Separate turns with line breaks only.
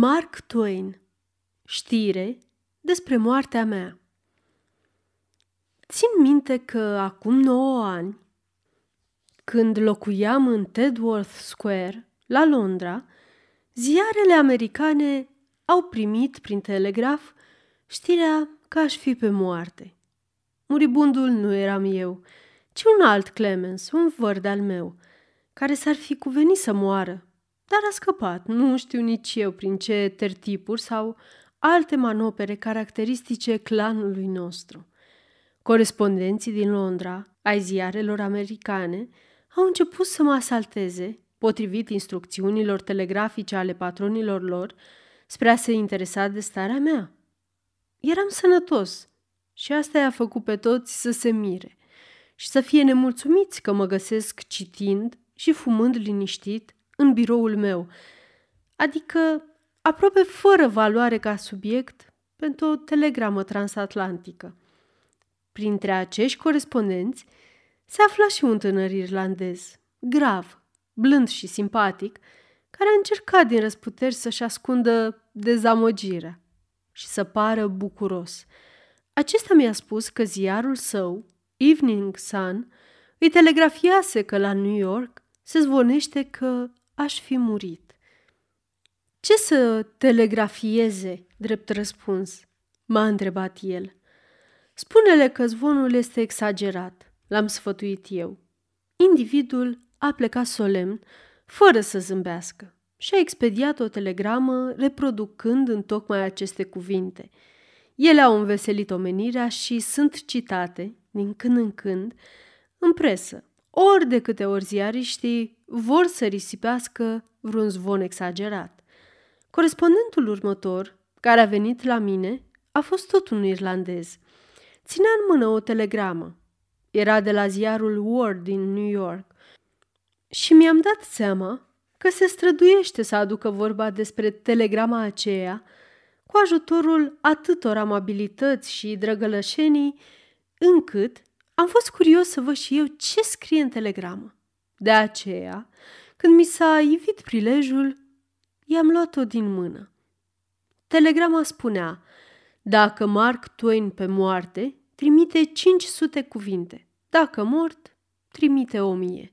Mark Twain Știre despre moartea mea Țin minte că acum 9 ani, când locuiam în Tedworth Square, la Londra, ziarele americane au primit prin telegraf știrea că aș fi pe moarte. Muribundul nu eram eu, ci un alt Clemens, un văr al meu, care s-ar fi cuvenit să moară dar a scăpat, nu știu nici eu prin ce tertipuri sau alte manopere caracteristice clanului nostru. Corespondenții din Londra, ai ziarelor americane, au început să mă asalteze, potrivit instrucțiunilor telegrafice ale patronilor lor, spre a se interesa de starea mea. Eram sănătos și asta i-a făcut pe toți să se mire și să fie nemulțumiți că mă găsesc citind și fumând liniștit în biroul meu, adică aproape fără valoare ca subiect pentru o telegramă transatlantică. Printre acești corespondenți se afla și un tânăr irlandez, grav, blând și simpatic, care a încercat din răsputeri să-și ascundă dezamăgirea și să pară bucuros. Acesta mi-a spus că ziarul său, Evening Sun, îi telegrafiase că la New York se zvonește că aș fi murit. Ce să telegrafieze, drept răspuns? M-a întrebat el. Spune-le că zvonul este exagerat, l-am sfătuit eu. Individul a plecat solemn, fără să zâmbească, și a expediat o telegramă reproducând în tocmai aceste cuvinte. Ele au înveselit omenirea și sunt citate, din când în când, în presă, ori de câte ori ziariștii vor să risipească vreun zvon exagerat. Corespondentul următor, care a venit la mine, a fost tot un irlandez. Ținea în mână o telegramă. Era de la ziarul Word din New York. Și mi-am dat seama că se străduiește să aducă vorba despre telegrama aceea cu ajutorul atâtor amabilități și drăgălășenii, încât am fost curios să văd și eu ce scrie în telegramă. De aceea, când mi s-a ivit prilejul, i-am luat-o din mână. Telegrama spunea, dacă Mark Twain pe moarte, trimite 500 cuvinte. Dacă mort, trimite o mie.